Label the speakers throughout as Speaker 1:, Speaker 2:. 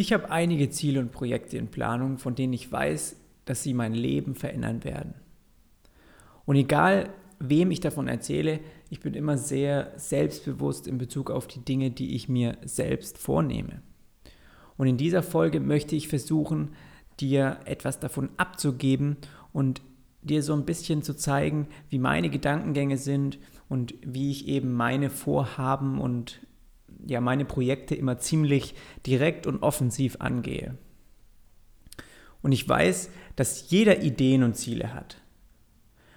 Speaker 1: Ich habe einige Ziele und Projekte in Planung, von denen ich weiß, dass sie mein Leben verändern werden. Und egal, wem ich davon erzähle, ich bin immer sehr selbstbewusst in Bezug auf die Dinge, die ich mir selbst vornehme. Und in dieser Folge möchte ich versuchen, dir etwas davon abzugeben und dir so ein bisschen zu zeigen, wie meine Gedankengänge sind und wie ich eben meine Vorhaben und ja meine Projekte immer ziemlich direkt und offensiv angehe. Und ich weiß, dass jeder Ideen und Ziele hat.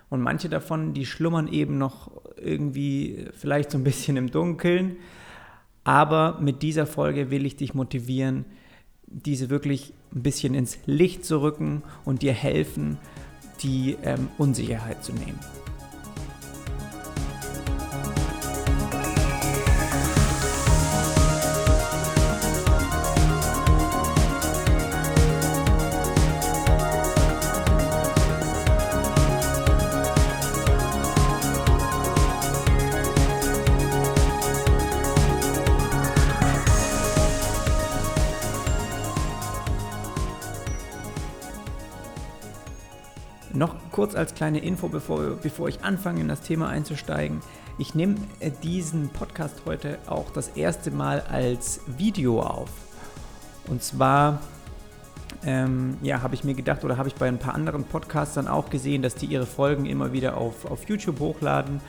Speaker 1: Und manche davon, die schlummern eben noch irgendwie vielleicht so ein bisschen im Dunkeln. Aber mit dieser Folge will ich dich motivieren, diese wirklich ein bisschen ins Licht zu rücken und dir helfen, die ähm, Unsicherheit zu nehmen. Kurz als kleine Info, bevor, bevor ich anfange, in das Thema einzusteigen. Ich nehme äh, diesen Podcast heute auch das erste Mal als Video auf. Und zwar ähm, ja, habe ich mir gedacht oder habe ich bei ein paar anderen Podcastern auch gesehen, dass die ihre Folgen immer wieder auf, auf YouTube hochladen.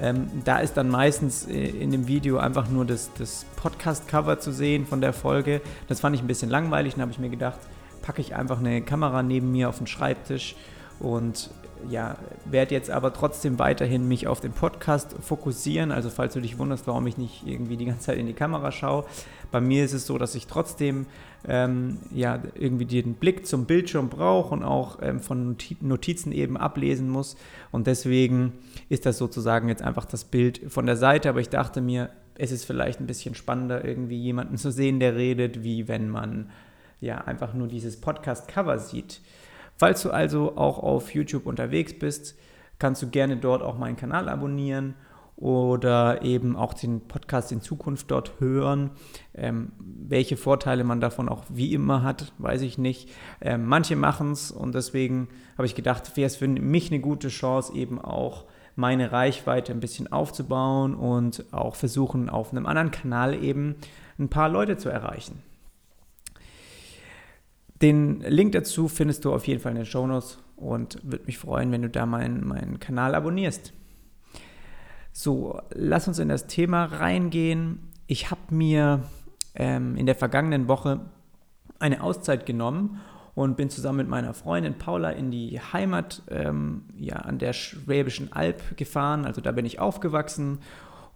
Speaker 1: Ähm, da ist dann meistens äh, in dem Video einfach nur das, das Podcast-Cover zu sehen von der Folge. Das fand ich ein bisschen langweilig. Dann habe ich mir gedacht, packe ich einfach eine Kamera neben mir auf den Schreibtisch und ja, werde jetzt aber trotzdem weiterhin mich auf den Podcast fokussieren. Also falls du dich wunderst, warum ich nicht irgendwie die ganze Zeit in die Kamera schaue. Bei mir ist es so, dass ich trotzdem ähm, ja irgendwie den Blick zum Bildschirm brauche und auch ähm, von Notizen eben ablesen muss. Und deswegen ist das sozusagen jetzt einfach das Bild von der Seite. Aber ich dachte mir, es ist vielleicht ein bisschen spannender, irgendwie jemanden zu sehen, der redet, wie wenn man ja einfach nur dieses Podcast-Cover sieht. Falls du also auch auf YouTube unterwegs bist, kannst du gerne dort auch meinen Kanal abonnieren oder eben auch den Podcast in Zukunft dort hören. Ähm, welche Vorteile man davon auch wie immer hat, weiß ich nicht. Ähm, manche machen es und deswegen habe ich gedacht, wäre es für mich eine gute Chance, eben auch meine Reichweite ein bisschen aufzubauen und auch versuchen, auf einem anderen Kanal eben ein paar Leute zu erreichen. Den Link dazu findest du auf jeden Fall in den Show Notes und würde mich freuen, wenn du da meinen, meinen Kanal abonnierst. So, lass uns in das Thema reingehen. Ich habe mir ähm, in der vergangenen Woche eine Auszeit genommen und bin zusammen mit meiner Freundin Paula in die Heimat ähm, ja, an der Schwäbischen Alb gefahren. Also da bin ich aufgewachsen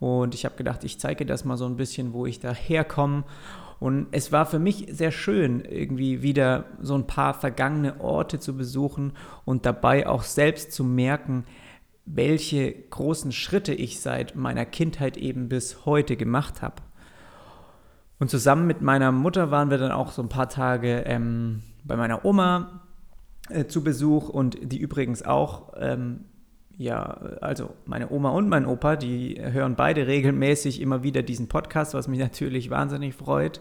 Speaker 1: und ich habe gedacht, ich zeige das mal so ein bisschen, wo ich da herkomme und es war für mich sehr schön, irgendwie wieder so ein paar vergangene Orte zu besuchen und dabei auch selbst zu merken, welche großen Schritte ich seit meiner Kindheit eben bis heute gemacht habe. Und zusammen mit meiner Mutter waren wir dann auch so ein paar Tage ähm, bei meiner Oma äh, zu Besuch und die übrigens auch ähm, ja, also meine Oma und mein Opa, die hören beide regelmäßig immer wieder diesen Podcast, was mich natürlich wahnsinnig freut.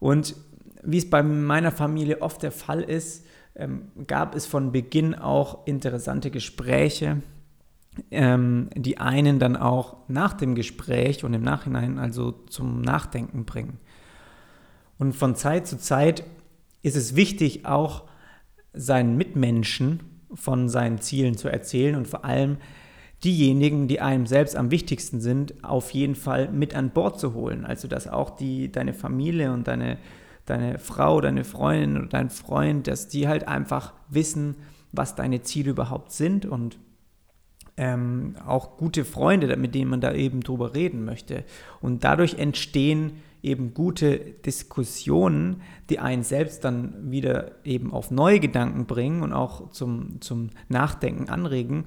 Speaker 1: Und wie es bei meiner Familie oft der Fall ist, ähm, gab es von Beginn auch interessante Gespräche, ähm, die einen dann auch nach dem Gespräch und im Nachhinein also zum Nachdenken bringen. Und von Zeit zu Zeit ist es wichtig, auch seinen Mitmenschen von seinen Zielen zu erzählen und vor allem diejenigen, die einem selbst am wichtigsten sind, auf jeden Fall mit an Bord zu holen. Also dass auch die, deine Familie und deine, deine Frau, deine Freundin oder dein Freund, dass die halt einfach wissen, was deine Ziele überhaupt sind und ähm, auch gute Freunde, mit denen man da eben drüber reden möchte. Und dadurch entstehen eben gute Diskussionen, die einen selbst dann wieder eben auf neue Gedanken bringen und auch zum, zum Nachdenken anregen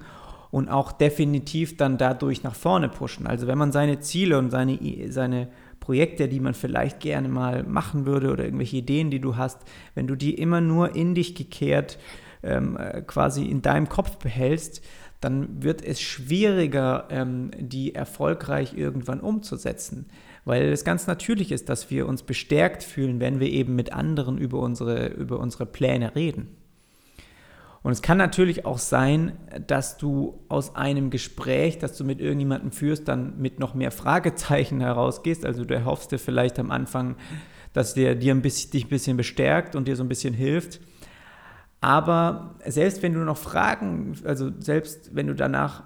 Speaker 1: und auch definitiv dann dadurch nach vorne pushen. Also wenn man seine Ziele und seine, seine Projekte, die man vielleicht gerne mal machen würde oder irgendwelche Ideen, die du hast, wenn du die immer nur in dich gekehrt ähm, quasi in deinem Kopf behältst, dann wird es schwieriger, ähm, die erfolgreich irgendwann umzusetzen weil es ganz natürlich ist, dass wir uns bestärkt fühlen, wenn wir eben mit anderen über unsere, über unsere Pläne reden. Und es kann natürlich auch sein, dass du aus einem Gespräch, das du mit irgendjemandem führst, dann mit noch mehr Fragezeichen herausgehst. Also du erhoffst dir vielleicht am Anfang, dass der dir ein bisschen, dich ein bisschen bestärkt und dir so ein bisschen hilft. Aber selbst wenn du noch Fragen, also selbst wenn du danach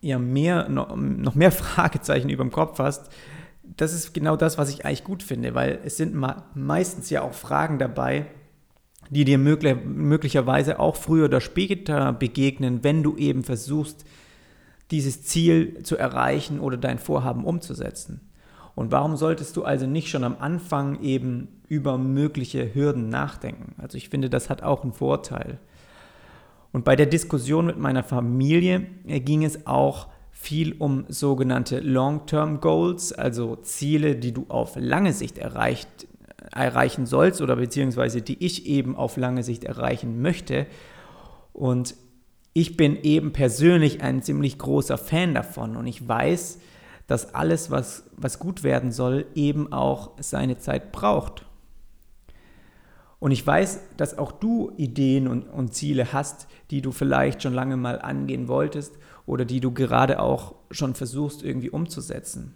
Speaker 1: ja mehr, noch, mehr Fragezeichen über dem Kopf hast, das ist genau das, was ich eigentlich gut finde, weil es sind meistens ja auch Fragen dabei, die dir möglich, möglicherweise auch früher oder später begegnen, wenn du eben versuchst, dieses Ziel zu erreichen oder dein Vorhaben umzusetzen. Und warum solltest du also nicht schon am Anfang eben über mögliche Hürden nachdenken? Also ich finde, das hat auch einen Vorteil. Und bei der Diskussion mit meiner Familie äh, ging es auch viel um sogenannte Long-Term Goals, also Ziele, die du auf lange Sicht erreicht, erreichen sollst oder beziehungsweise die ich eben auf lange Sicht erreichen möchte. Und ich bin eben persönlich ein ziemlich großer Fan davon und ich weiß, dass alles, was, was gut werden soll, eben auch seine Zeit braucht. Und ich weiß, dass auch du Ideen und, und Ziele hast, die du vielleicht schon lange mal angehen wolltest oder die du gerade auch schon versuchst irgendwie umzusetzen.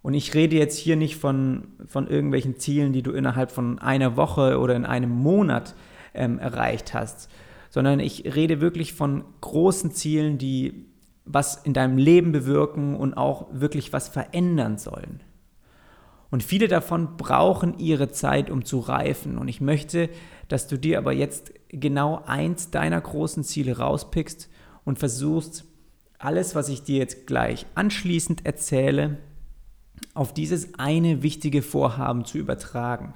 Speaker 1: Und ich rede jetzt hier nicht von, von irgendwelchen Zielen, die du innerhalb von einer Woche oder in einem Monat ähm, erreicht hast, sondern ich rede wirklich von großen Zielen, die was in deinem Leben bewirken und auch wirklich was verändern sollen. Und viele davon brauchen ihre Zeit, um zu reifen. Und ich möchte, dass du dir aber jetzt genau eins deiner großen Ziele rauspickst und versuchst, alles, was ich dir jetzt gleich anschließend erzähle, auf dieses eine wichtige Vorhaben zu übertragen.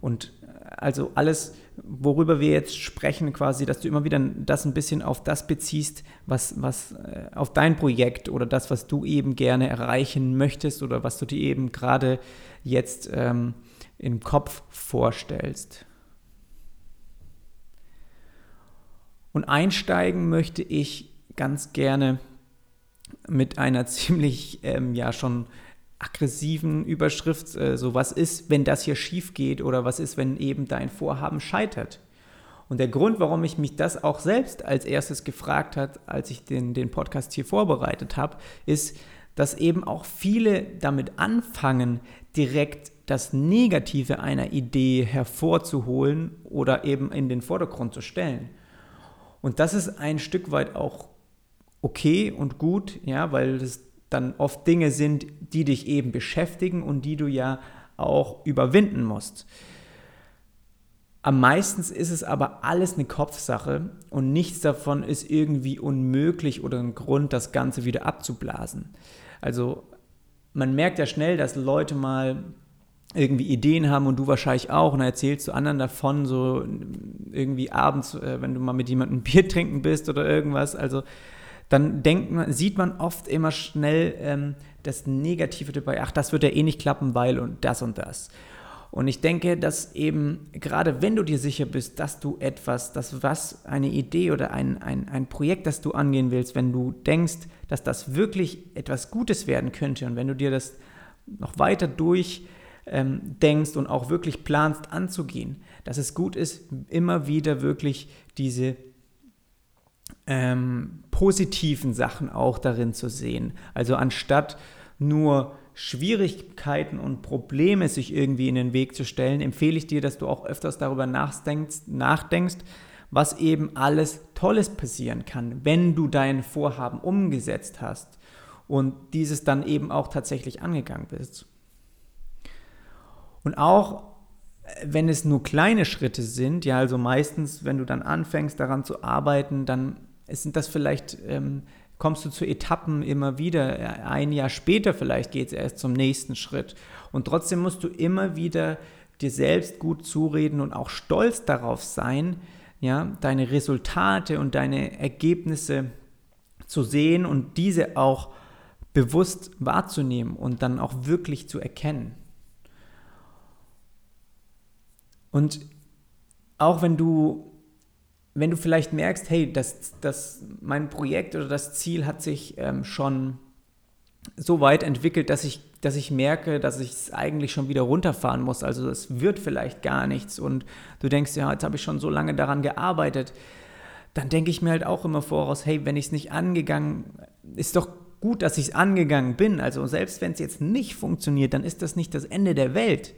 Speaker 1: Und also alles, worüber wir jetzt sprechen, quasi, dass du immer wieder das ein bisschen auf das beziehst, was, was äh, auf dein Projekt oder das, was du eben gerne erreichen möchtest oder was du dir eben gerade jetzt ähm, im Kopf vorstellst. Und einsteigen möchte ich ganz gerne mit einer ziemlich, ähm, ja, schon aggressiven Überschrift, äh, so was ist, wenn das hier schief geht oder was ist, wenn eben dein Vorhaben scheitert. Und der Grund, warum ich mich das auch selbst als erstes gefragt hat, als ich den, den Podcast hier vorbereitet habe, ist, dass eben auch viele damit anfangen, direkt das Negative einer Idee hervorzuholen oder eben in den Vordergrund zu stellen. Und das ist ein Stück weit auch okay und gut, ja, weil das dann oft Dinge sind, die dich eben beschäftigen und die du ja auch überwinden musst. Am meisten ist es aber alles eine Kopfsache und nichts davon ist irgendwie unmöglich oder ein Grund, das Ganze wieder abzublasen. Also man merkt ja schnell, dass Leute mal irgendwie Ideen haben und du wahrscheinlich auch und erzählst du anderen davon, so irgendwie abends, äh, wenn du mal mit jemandem Bier trinken bist oder irgendwas. Also dann denkt man, sieht man oft immer schnell ähm, das Negative dabei, ach, das wird ja eh nicht klappen, weil und das und das. Und ich denke, dass eben, gerade wenn du dir sicher bist, dass du etwas, dass was, eine Idee oder ein, ein, ein Projekt, das du angehen willst, wenn du denkst, dass das wirklich etwas Gutes werden könnte und wenn du dir das noch weiter durch ähm, denkst und auch wirklich planst anzugehen, dass es gut ist, immer wieder wirklich diese ähm, positiven Sachen auch darin zu sehen. Also anstatt nur Schwierigkeiten und Probleme sich irgendwie in den Weg zu stellen, empfehle ich dir, dass du auch öfters darüber nachdenkst, nachdenkst was eben alles Tolles passieren kann, wenn du dein Vorhaben umgesetzt hast und dieses dann eben auch tatsächlich angegangen bist. Und auch wenn es nur kleine Schritte sind, ja, also meistens, wenn du dann anfängst daran zu arbeiten, dann sind das vielleicht, ähm, kommst du zu Etappen immer wieder. Ein Jahr später vielleicht geht es erst zum nächsten Schritt. Und trotzdem musst du immer wieder dir selbst gut zureden und auch stolz darauf sein, ja, deine Resultate und deine Ergebnisse zu sehen und diese auch bewusst wahrzunehmen und dann auch wirklich zu erkennen. Und auch wenn du wenn du vielleicht merkst, hey, das, das, mein Projekt oder das Ziel hat sich ähm, schon so weit entwickelt, dass ich dass ich merke, dass ich es eigentlich schon wieder runterfahren muss. Also es wird vielleicht gar nichts und du denkst, ja, jetzt habe ich schon so lange daran gearbeitet. Dann denke ich mir halt auch immer voraus, hey, wenn ich es nicht angegangen, ist doch gut, dass ich es angegangen bin. Also selbst wenn es jetzt nicht funktioniert, dann ist das nicht das Ende der Welt.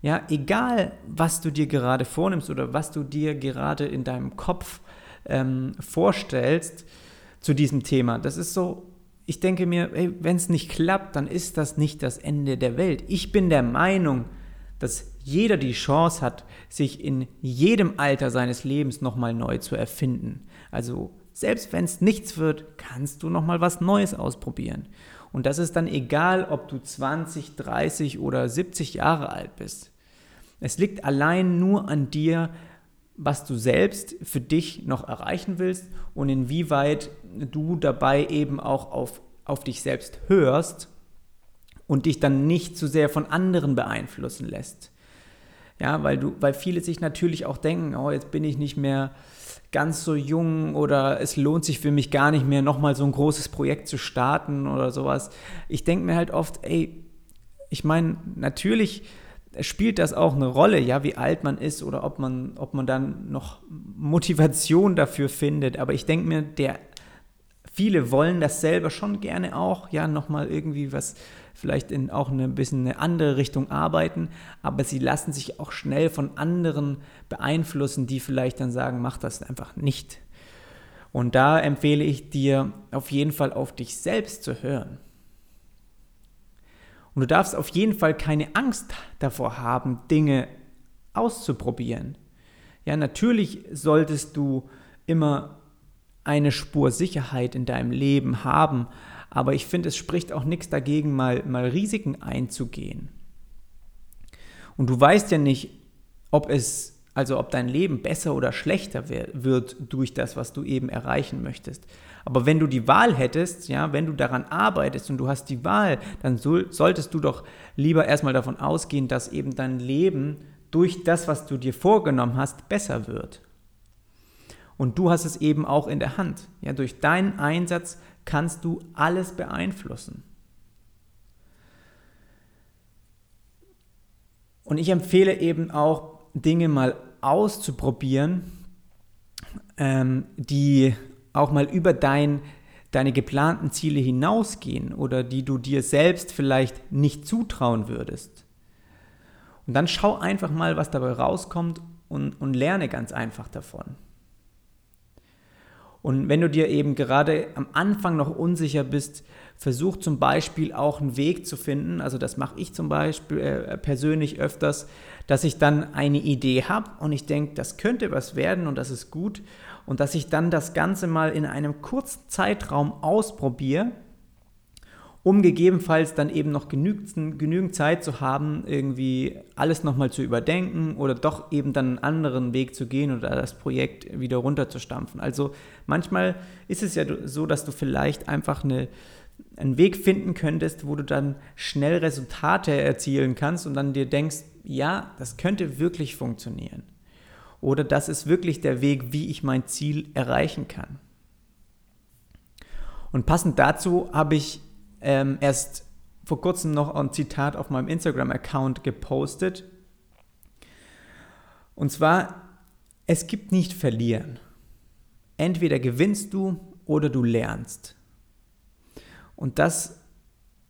Speaker 1: Ja, egal, was du dir gerade vornimmst oder was du dir gerade in deinem Kopf ähm, vorstellst zu diesem Thema. Das ist so, ich denke mir, wenn es nicht klappt, dann ist das nicht das Ende der Welt. Ich bin der Meinung, dass jeder die Chance hat, sich in jedem Alter seines Lebens nochmal neu zu erfinden. Also selbst wenn es nichts wird, kannst du nochmal was Neues ausprobieren. Und das ist dann egal, ob du 20, 30 oder 70 Jahre alt bist. Es liegt allein nur an dir, was du selbst für dich noch erreichen willst und inwieweit du dabei eben auch auf, auf dich selbst hörst und dich dann nicht zu sehr von anderen beeinflussen lässt. Ja, weil du, weil viele sich natürlich auch denken, oh, jetzt bin ich nicht mehr ganz so jung oder es lohnt sich für mich gar nicht mehr, nochmal so ein großes Projekt zu starten oder sowas. Ich denke mir halt oft, ey, ich meine, natürlich spielt das auch eine Rolle, ja, wie alt man ist oder ob man, ob man dann noch Motivation dafür findet. Aber ich denke mir, der viele wollen das selber schon gerne auch, ja, nochmal irgendwie was, vielleicht in auch ein bisschen eine andere Richtung arbeiten, aber sie lassen sich auch schnell von anderen beeinflussen, die vielleicht dann sagen, mach das einfach nicht. Und da empfehle ich dir auf jeden Fall auf dich selbst zu hören. Und du darfst auf jeden Fall keine Angst davor haben, Dinge auszuprobieren. Ja, natürlich solltest du immer eine Spur Sicherheit in deinem Leben haben, aber ich finde, es spricht auch nichts dagegen, mal, mal Risiken einzugehen. Und du weißt ja nicht, ob es also ob dein Leben besser oder schlechter wird durch das, was du eben erreichen möchtest. Aber wenn du die Wahl hättest, ja, wenn du daran arbeitest und du hast die Wahl, dann so, solltest du doch lieber erstmal davon ausgehen, dass eben dein Leben durch das, was du dir vorgenommen hast, besser wird. Und du hast es eben auch in der Hand. Ja, durch deinen Einsatz kannst du alles beeinflussen. Und ich empfehle eben auch, Dinge mal auszuprobieren, ähm, die auch mal über dein, deine geplanten Ziele hinausgehen oder die du dir selbst vielleicht nicht zutrauen würdest. Und dann schau einfach mal, was dabei rauskommt und, und lerne ganz einfach davon. Und wenn du dir eben gerade am Anfang noch unsicher bist, versuch zum Beispiel auch einen Weg zu finden. Also das mache ich zum Beispiel äh, persönlich öfters, dass ich dann eine Idee habe und ich denke, das könnte was werden und das ist gut. Und dass ich dann das Ganze mal in einem kurzen Zeitraum ausprobiere um gegebenenfalls dann eben noch genügend, genügend Zeit zu haben, irgendwie alles nochmal zu überdenken oder doch eben dann einen anderen Weg zu gehen oder das Projekt wieder runterzustampfen. Also manchmal ist es ja so, dass du vielleicht einfach eine, einen Weg finden könntest, wo du dann schnell Resultate erzielen kannst und dann dir denkst, ja, das könnte wirklich funktionieren. Oder das ist wirklich der Weg, wie ich mein Ziel erreichen kann. Und passend dazu habe ich ähm, erst vor kurzem noch ein Zitat auf meinem Instagram-Account gepostet. Und zwar, es gibt nicht verlieren. Entweder gewinnst du oder du lernst. Und das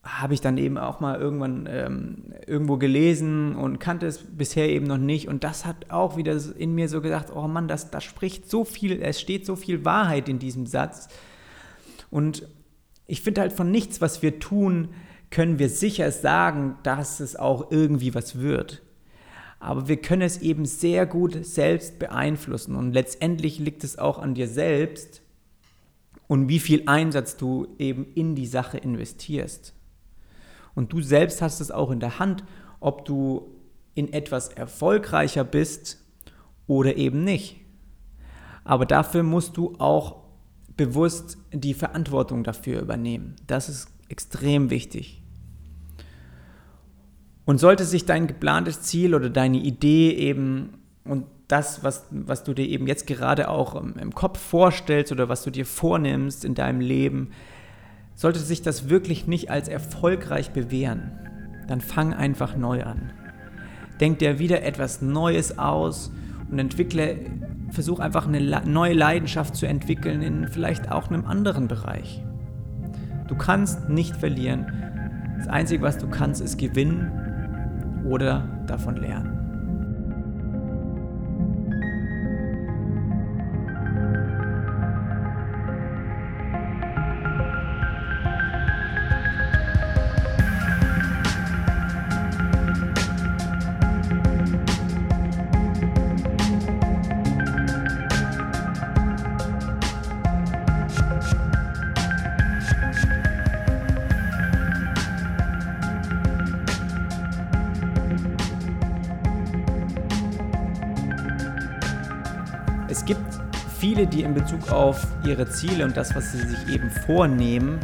Speaker 1: habe ich dann eben auch mal irgendwann ähm, irgendwo gelesen und kannte es bisher eben noch nicht. Und das hat auch wieder in mir so gesagt, oh Mann, das, das spricht so viel, es steht so viel Wahrheit in diesem Satz. Und ich finde halt von nichts, was wir tun, können wir sicher sagen, dass es auch irgendwie was wird. Aber wir können es eben sehr gut selbst beeinflussen und letztendlich liegt es auch an dir selbst und wie viel Einsatz du eben in die Sache investierst. Und du selbst hast es auch in der Hand, ob du in etwas erfolgreicher bist oder eben nicht. Aber dafür musst du auch bewusst die Verantwortung dafür übernehmen. Das ist extrem wichtig. Und sollte sich dein geplantes Ziel oder deine Idee eben und das, was, was du dir eben jetzt gerade auch im, im Kopf vorstellst oder was du dir vornimmst in deinem Leben, sollte sich das wirklich nicht als erfolgreich bewähren, dann fang einfach neu an. Denk dir wieder etwas Neues aus und entwickle, versuch einfach eine neue Leidenschaft zu entwickeln in vielleicht auch einem anderen Bereich. Du kannst nicht verlieren. Das Einzige, was du kannst, ist gewinnen oder davon lernen. Viele, die in Bezug auf ihre Ziele und das, was sie sich eben vornehmen,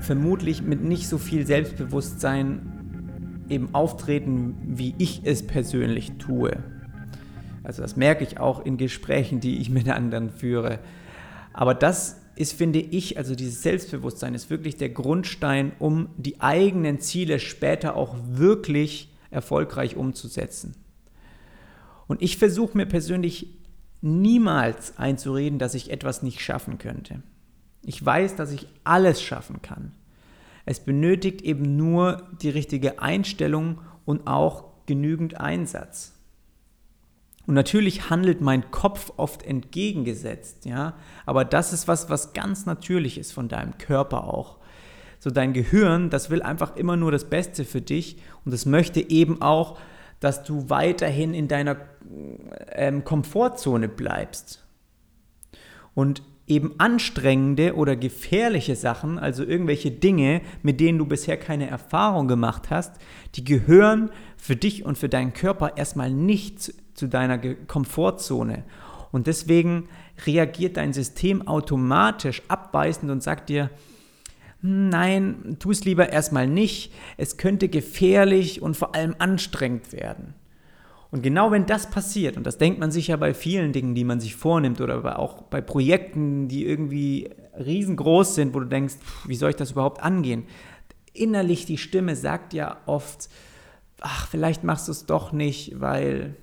Speaker 1: vermutlich mit nicht so viel Selbstbewusstsein eben auftreten, wie ich es persönlich tue. Also das merke ich auch in Gesprächen, die ich mit anderen führe. Aber das ist, finde ich, also dieses Selbstbewusstsein ist wirklich der Grundstein, um die eigenen Ziele später auch wirklich erfolgreich umzusetzen. Und ich versuche mir persönlich niemals einzureden, dass ich etwas nicht schaffen könnte. Ich weiß, dass ich alles schaffen kann. Es benötigt eben nur die richtige Einstellung und auch genügend Einsatz. Und natürlich handelt mein Kopf oft entgegengesetzt, ja, aber das ist was, was ganz natürlich ist von deinem Körper auch. So dein Gehirn, das will einfach immer nur das Beste für dich und es möchte eben auch dass du weiterhin in deiner ähm, Komfortzone bleibst. Und eben anstrengende oder gefährliche Sachen, also irgendwelche Dinge, mit denen du bisher keine Erfahrung gemacht hast, die gehören für dich und für deinen Körper erstmal nicht zu deiner Komfortzone. Und deswegen reagiert dein System automatisch abweisend und sagt dir, nein, tu es lieber erstmal nicht, es könnte gefährlich und vor allem anstrengend werden. Und genau wenn das passiert, und das denkt man sich ja bei vielen Dingen, die man sich vornimmt oder auch bei Projekten, die irgendwie riesengroß sind, wo du denkst, wie soll ich das überhaupt angehen? Innerlich die Stimme sagt ja oft, ach, vielleicht machst du es doch nicht, weil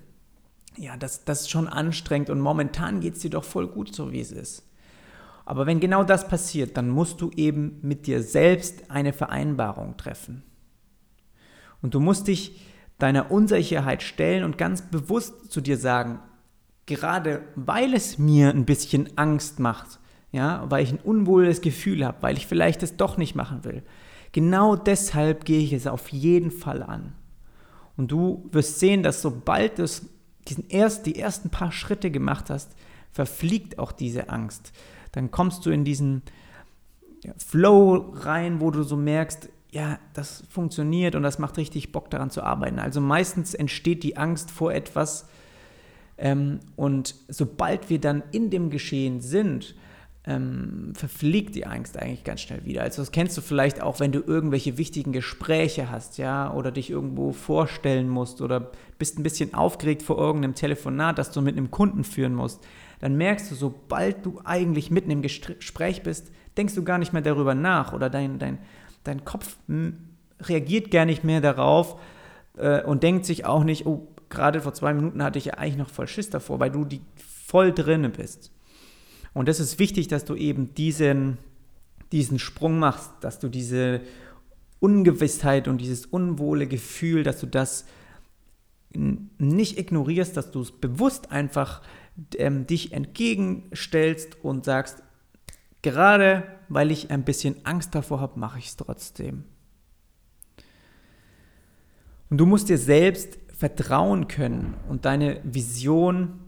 Speaker 1: ja, das, das ist schon anstrengend und momentan geht es dir doch voll gut, so wie es ist. Aber wenn genau das passiert, dann musst du eben mit dir selbst eine Vereinbarung treffen. Und du musst dich deiner Unsicherheit stellen und ganz bewusst zu dir sagen, gerade weil es mir ein bisschen Angst macht, ja, weil ich ein unwohles Gefühl habe, weil ich vielleicht es doch nicht machen will, genau deshalb gehe ich es auf jeden Fall an. Und du wirst sehen, dass sobald du diesen erst, die ersten paar Schritte gemacht hast, verfliegt auch diese Angst dann kommst du in diesen Flow rein, wo du so merkst, ja, das funktioniert und das macht richtig Bock daran zu arbeiten. Also meistens entsteht die Angst vor etwas ähm, und sobald wir dann in dem Geschehen sind, ähm, verfliegt die Angst eigentlich ganz schnell wieder. Also das kennst du vielleicht auch, wenn du irgendwelche wichtigen Gespräche hast, ja, oder dich irgendwo vorstellen musst oder bist ein bisschen aufgeregt vor irgendeinem Telefonat, das du mit einem Kunden führen musst dann merkst du, sobald du eigentlich mitten im Gespräch bist, denkst du gar nicht mehr darüber nach oder dein, dein, dein Kopf reagiert gar nicht mehr darauf äh, und denkt sich auch nicht, oh, gerade vor zwei Minuten hatte ich ja eigentlich noch voll Schiss davor, weil du die voll drinne bist. Und das ist wichtig, dass du eben diesen, diesen Sprung machst, dass du diese Ungewissheit und dieses unwohle Gefühl, dass du das nicht ignorierst, dass du es bewusst einfach ähm, dich entgegenstellst und sagst, gerade weil ich ein bisschen Angst davor habe, mache ich es trotzdem. Und du musst dir selbst vertrauen können und deine Vision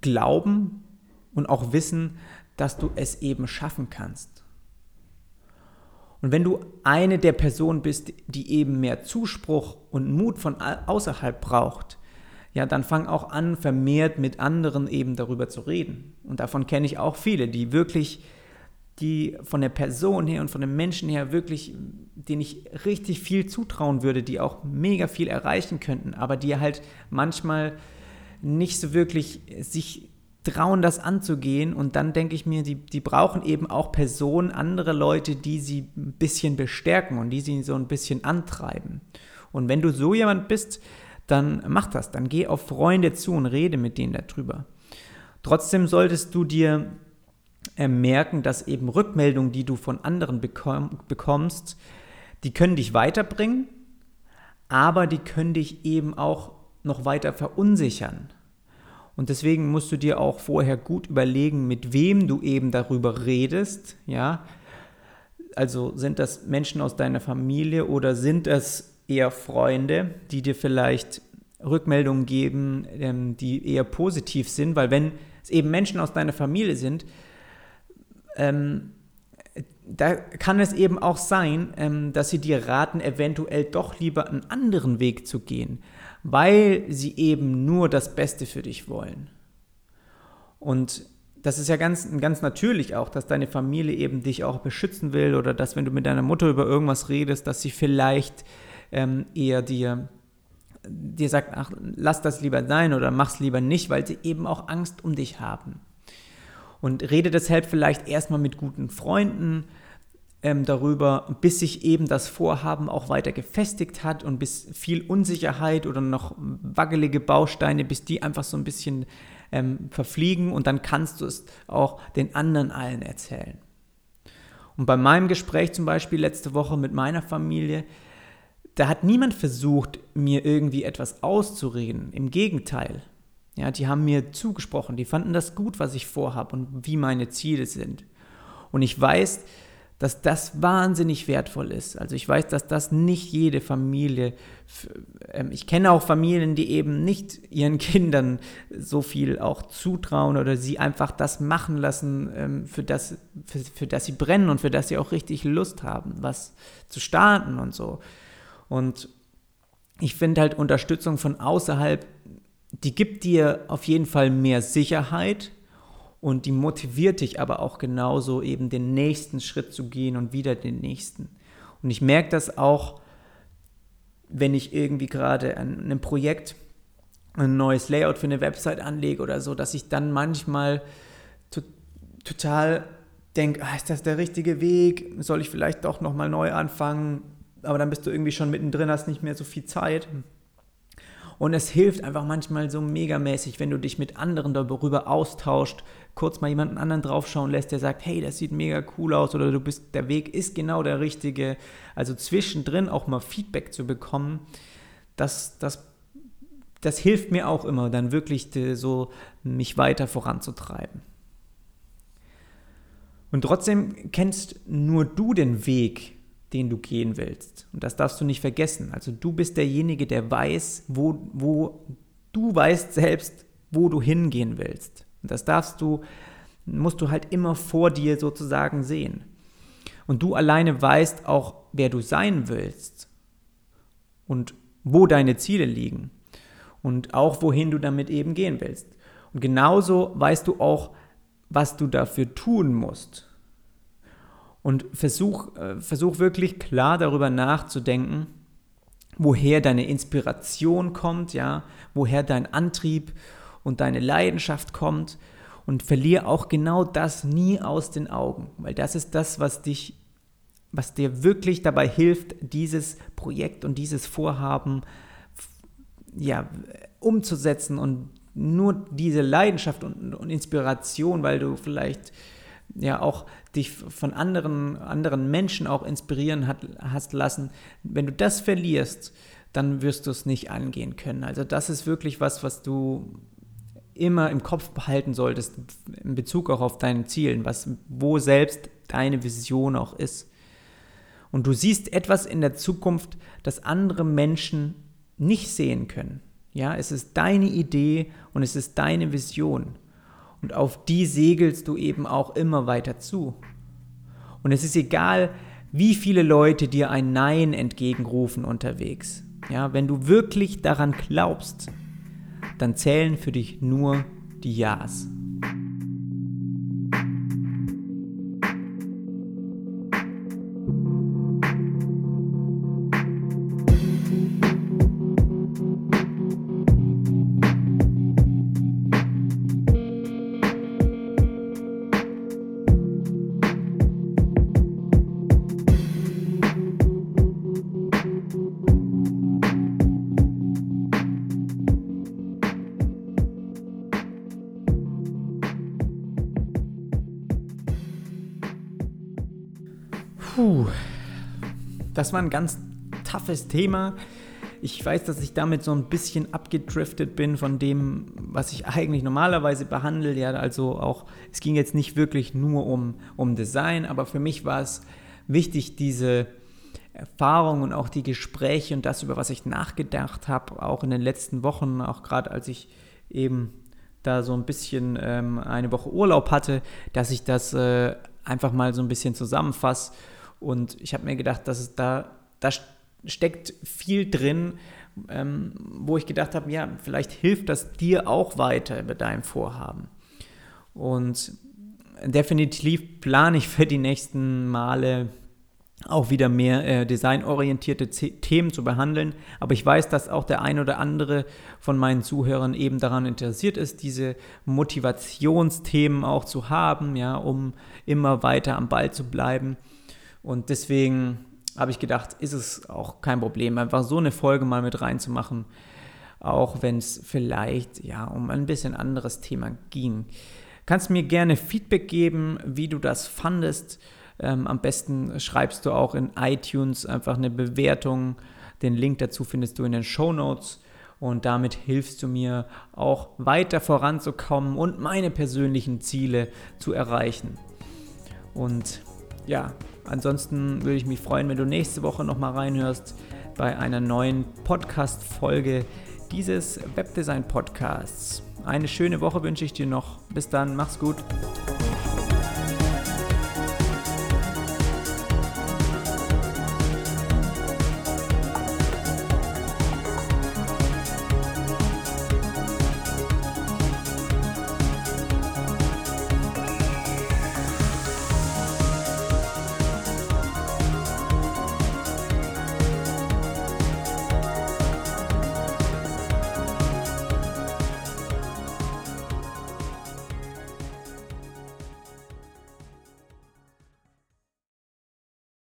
Speaker 1: glauben und auch wissen, dass du es eben schaffen kannst. Und wenn du eine der Personen bist, die eben mehr Zuspruch und Mut von außerhalb braucht, ja, dann fang auch an, vermehrt mit anderen eben darüber zu reden. Und davon kenne ich auch viele, die wirklich, die von der Person her und von den Menschen her wirklich, denen ich richtig viel zutrauen würde, die auch mega viel erreichen könnten, aber die halt manchmal nicht so wirklich sich trauen, das anzugehen. Und dann denke ich mir, die, die brauchen eben auch Personen, andere Leute, die sie ein bisschen bestärken und die sie so ein bisschen antreiben. Und wenn du so jemand bist, dann mach das. Dann geh auf Freunde zu und rede mit denen darüber. Trotzdem solltest du dir äh, merken, dass eben Rückmeldungen, die du von anderen bekomm bekommst, die können dich weiterbringen, aber die können dich eben auch noch weiter verunsichern. Und deswegen musst du dir auch vorher gut überlegen, mit wem du eben darüber redest, ja. Also sind das Menschen aus deiner Familie oder sind das eher Freunde, die dir vielleicht Rückmeldungen geben, ähm, die eher positiv sind, weil wenn es eben Menschen aus deiner Familie sind, ähm, da kann es eben auch sein, ähm, dass sie dir raten, eventuell doch lieber einen anderen Weg zu gehen, weil sie eben nur das Beste für dich wollen. Und das ist ja ganz, ganz natürlich auch, dass deine Familie eben dich auch beschützen will oder dass, wenn du mit deiner Mutter über irgendwas redest, dass sie vielleicht ähm, eher dir, dir sagt, ach, lass das lieber sein oder mach's lieber nicht, weil sie eben auch Angst um dich haben. Und rede deshalb vielleicht erstmal mit guten Freunden ähm, darüber, bis sich eben das Vorhaben auch weiter gefestigt hat und bis viel Unsicherheit oder noch wackelige Bausteine, bis die einfach so ein bisschen ähm, verfliegen und dann kannst du es auch den anderen allen erzählen. Und bei meinem Gespräch zum Beispiel letzte Woche mit meiner Familie, da hat niemand versucht, mir irgendwie etwas auszureden. Im Gegenteil. Ja, die haben mir zugesprochen, die fanden das gut, was ich vorhabe und wie meine Ziele sind. Und ich weiß, dass das wahnsinnig wertvoll ist. Also ich weiß, dass das nicht jede Familie, ähm, ich kenne auch Familien, die eben nicht ihren Kindern so viel auch zutrauen oder sie einfach das machen lassen, ähm, für das, für, für das sie brennen und für das sie auch richtig Lust haben, was zu starten und so. Und ich finde halt Unterstützung von außerhalb, die gibt dir auf jeden Fall mehr Sicherheit und die motiviert dich aber auch genauso eben den nächsten Schritt zu gehen und wieder den nächsten. Und ich merke das auch, wenn ich irgendwie gerade an einem Projekt ein neues Layout für eine Website anlege oder so, dass ich dann manchmal to total denke, ah, ist das der richtige Weg? Soll ich vielleicht doch nochmal neu anfangen? Aber dann bist du irgendwie schon mittendrin, hast nicht mehr so viel Zeit. Und es hilft einfach manchmal so megamäßig, wenn du dich mit anderen darüber austauscht, kurz mal jemanden anderen draufschauen lässt, der sagt, hey, das sieht mega cool aus oder du bist, der Weg ist genau der richtige. Also zwischendrin auch mal Feedback zu bekommen, das, das, das hilft mir auch immer, dann wirklich so mich weiter voranzutreiben. Und trotzdem kennst nur du den Weg, den du gehen willst. Und das darfst du nicht vergessen. Also du bist derjenige, der weiß, wo, wo du weißt selbst, wo du hingehen willst. Und das darfst du, musst du halt immer vor dir sozusagen sehen. Und du alleine weißt auch, wer du sein willst und wo deine Ziele liegen und auch wohin du damit eben gehen willst. Und genauso weißt du auch, was du dafür tun musst. Und versuch, äh, versuch wirklich klar darüber nachzudenken, woher deine Inspiration kommt, ja, woher dein Antrieb und deine Leidenschaft kommt. Und verliere auch genau das nie aus den Augen, weil das ist das, was dich, was dir wirklich dabei hilft, dieses Projekt und dieses Vorhaben ja, umzusetzen und nur diese Leidenschaft und, und Inspiration, weil du vielleicht ja auch dich von anderen, anderen Menschen auch inspirieren hat, hast lassen, wenn du das verlierst, dann wirst du es nicht angehen können. Also das ist wirklich was, was du immer im Kopf behalten solltest in Bezug auch auf deine Zielen, was, wo selbst deine Vision auch ist. Und du siehst etwas in der Zukunft, das andere Menschen nicht sehen können. Ja, es ist deine Idee und es ist deine Vision. Und auf die segelst du eben auch immer weiter zu. Und es ist egal, wie viele Leute dir ein Nein entgegenrufen unterwegs. Ja, wenn du wirklich daran glaubst, dann zählen für dich nur die Ja's. Das war ein ganz toughes Thema. Ich weiß, dass ich damit so ein bisschen abgedriftet bin von dem, was ich eigentlich normalerweise behandle. Ja, also auch, es ging jetzt nicht wirklich nur um, um Design, aber für mich war es wichtig, diese Erfahrung und auch die Gespräche und das, über was ich nachgedacht habe, auch in den letzten Wochen, auch gerade als ich eben da so ein bisschen ähm, eine Woche Urlaub hatte, dass ich das äh, einfach mal so ein bisschen zusammenfasse. Und ich habe mir gedacht, dass es da, da steckt viel drin, ähm, wo ich gedacht habe, ja, vielleicht hilft das dir auch weiter bei deinem Vorhaben. Und definitiv plane ich für die nächsten Male auch wieder mehr äh, designorientierte Themen zu behandeln. Aber ich weiß, dass auch der ein oder andere von meinen Zuhörern eben daran interessiert ist, diese Motivationsthemen auch zu haben, ja, um immer weiter am Ball zu bleiben. Und deswegen habe ich gedacht, ist es auch kein Problem, einfach so eine Folge mal mit reinzumachen, auch wenn es vielleicht ja um ein bisschen anderes Thema ging. Kannst mir gerne Feedback geben, wie du das fandest ähm, am besten schreibst du auch in iTunes einfach eine Bewertung. Den Link dazu findest du in den Show Notes. Und damit hilfst du mir auch weiter voranzukommen und meine persönlichen Ziele zu erreichen. Und ja, ansonsten würde ich mich freuen, wenn du nächste Woche nochmal reinhörst bei einer neuen Podcast-Folge dieses Webdesign-Podcasts. Eine schöne Woche wünsche ich dir noch. Bis dann, mach's gut.